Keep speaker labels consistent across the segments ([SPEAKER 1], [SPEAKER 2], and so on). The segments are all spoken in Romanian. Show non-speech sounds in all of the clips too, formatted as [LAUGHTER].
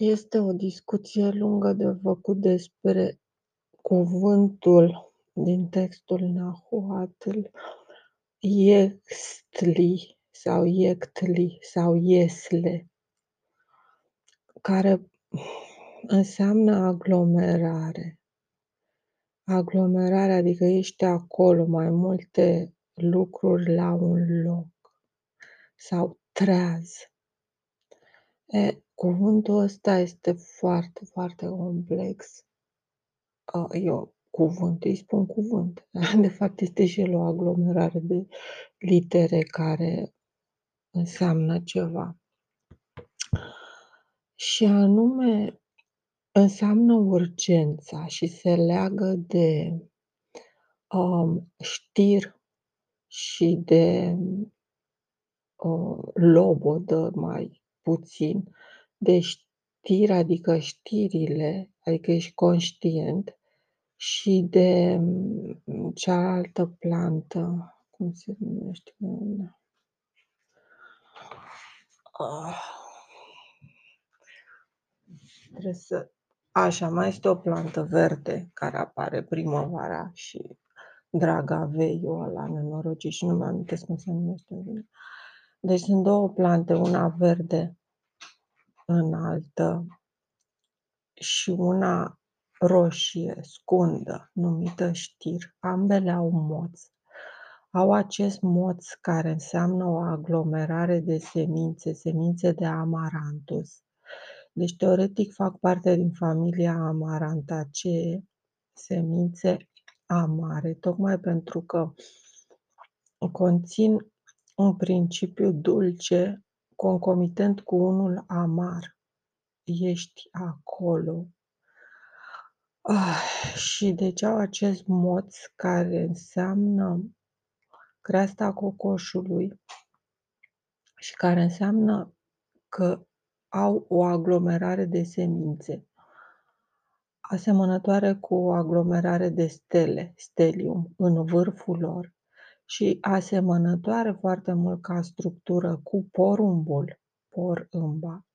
[SPEAKER 1] Este o discuție lungă de făcut despre cuvântul din textul Nahuatl, Iextli sau Iectli sau Iesle, care înseamnă aglomerare. Aglomerare, adică ești acolo, mai multe lucruri la un loc sau treaz. E, cuvântul ăsta este foarte, foarte complex. Eu cuvânt, îi spun cuvânt. [LAUGHS] De fapt este și el o aglomerare de litere care înseamnă ceva. Și anume înseamnă urgența și se leagă de um, știr și de uh, lobodă mai puțin, de știri, adică știrile, adică ești conștient, și de mm, cealaltă plantă, cum se numește? Ah. Trebuie să... Așa, mai este o plantă verde care apare primăvara și draga veiu ăla nenorocit și nu mi amintesc cum se numește. Deci sunt două plante, una verde înaltă și una roșie, scundă, numită știr. Ambele au moț. Au acest moț care înseamnă o aglomerare de semințe, semințe de amarantus. Deci, teoretic, fac parte din familia Amarantacee, semințe amare, tocmai pentru că conțin un principiu dulce concomitent cu unul amar. Ești acolo. Ah, și deci au acest moț care înseamnă creasta cocoșului și care înseamnă că au o aglomerare de semințe, asemănătoare cu o aglomerare de stele, stelium, în vârful lor și asemănătoare foarte mult ca structură cu porumbul, porumba,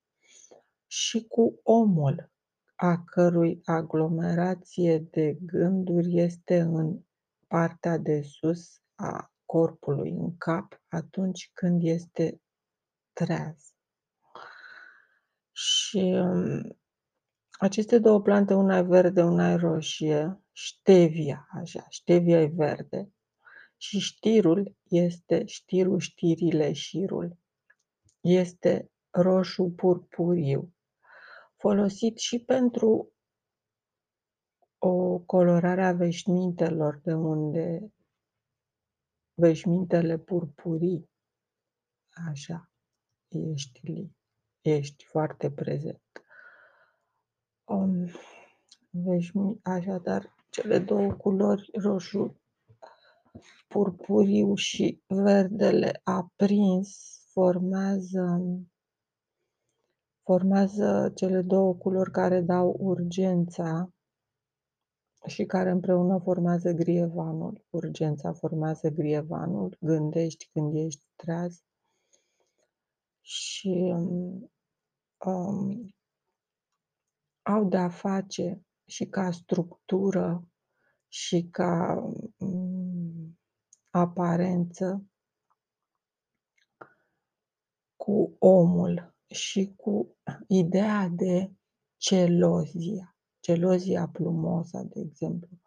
[SPEAKER 1] și cu omul, a cărui aglomerație de gânduri este în partea de sus a corpului, în cap, atunci când este treaz. Și um, aceste două plante, una e verde, una e roșie, ștevia, așa, ștevia e verde și știrul este, știrul, știrile, șirul, este roșu purpuriu, folosit și pentru o colorare a veșmintelor, de unde veșmintele purpurii, așa, ești li ești foarte prezent. Um, veșmi, așadar, cele două culori, roșu, purpuriu și verdele aprins, formează, formează cele două culori care dau urgența și care împreună formează grievanul. Urgența formează grievanul, gândești când ești treaz și um, um, au de-a face și ca structură și ca um, aparență cu omul și cu ideea de celozia, celozia plumosa, de exemplu,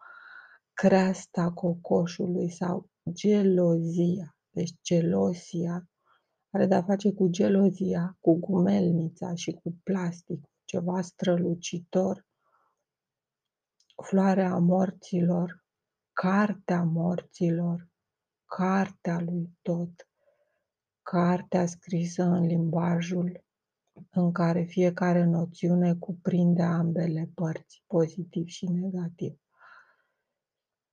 [SPEAKER 1] creasta cocoșului sau gelozia, deci celosia are de-a face cu gelozia, cu gumelnița și cu plastic, ceva strălucitor, floarea morților, cartea morților, cartea lui tot, cartea scrisă în limbajul în care fiecare noțiune cuprinde ambele părți, pozitiv și negativ.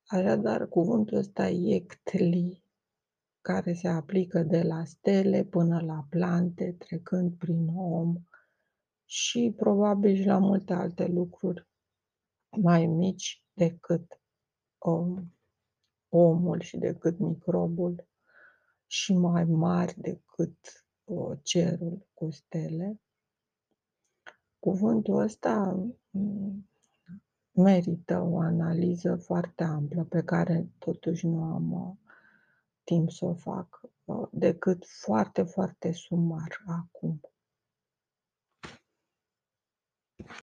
[SPEAKER 1] Așadar, cuvântul ăsta iectli care se aplică de la stele până la plante, trecând prin om și probabil și la multe alte lucruri mai mici decât om, omul și decât microbul și mai mari decât o, cerul cu stele. Cuvântul ăsta, mm, merită o analiză foarte amplă, pe care totuși nu am, uh, timp să o fac, uh, decât foarte, foarte sumar acum.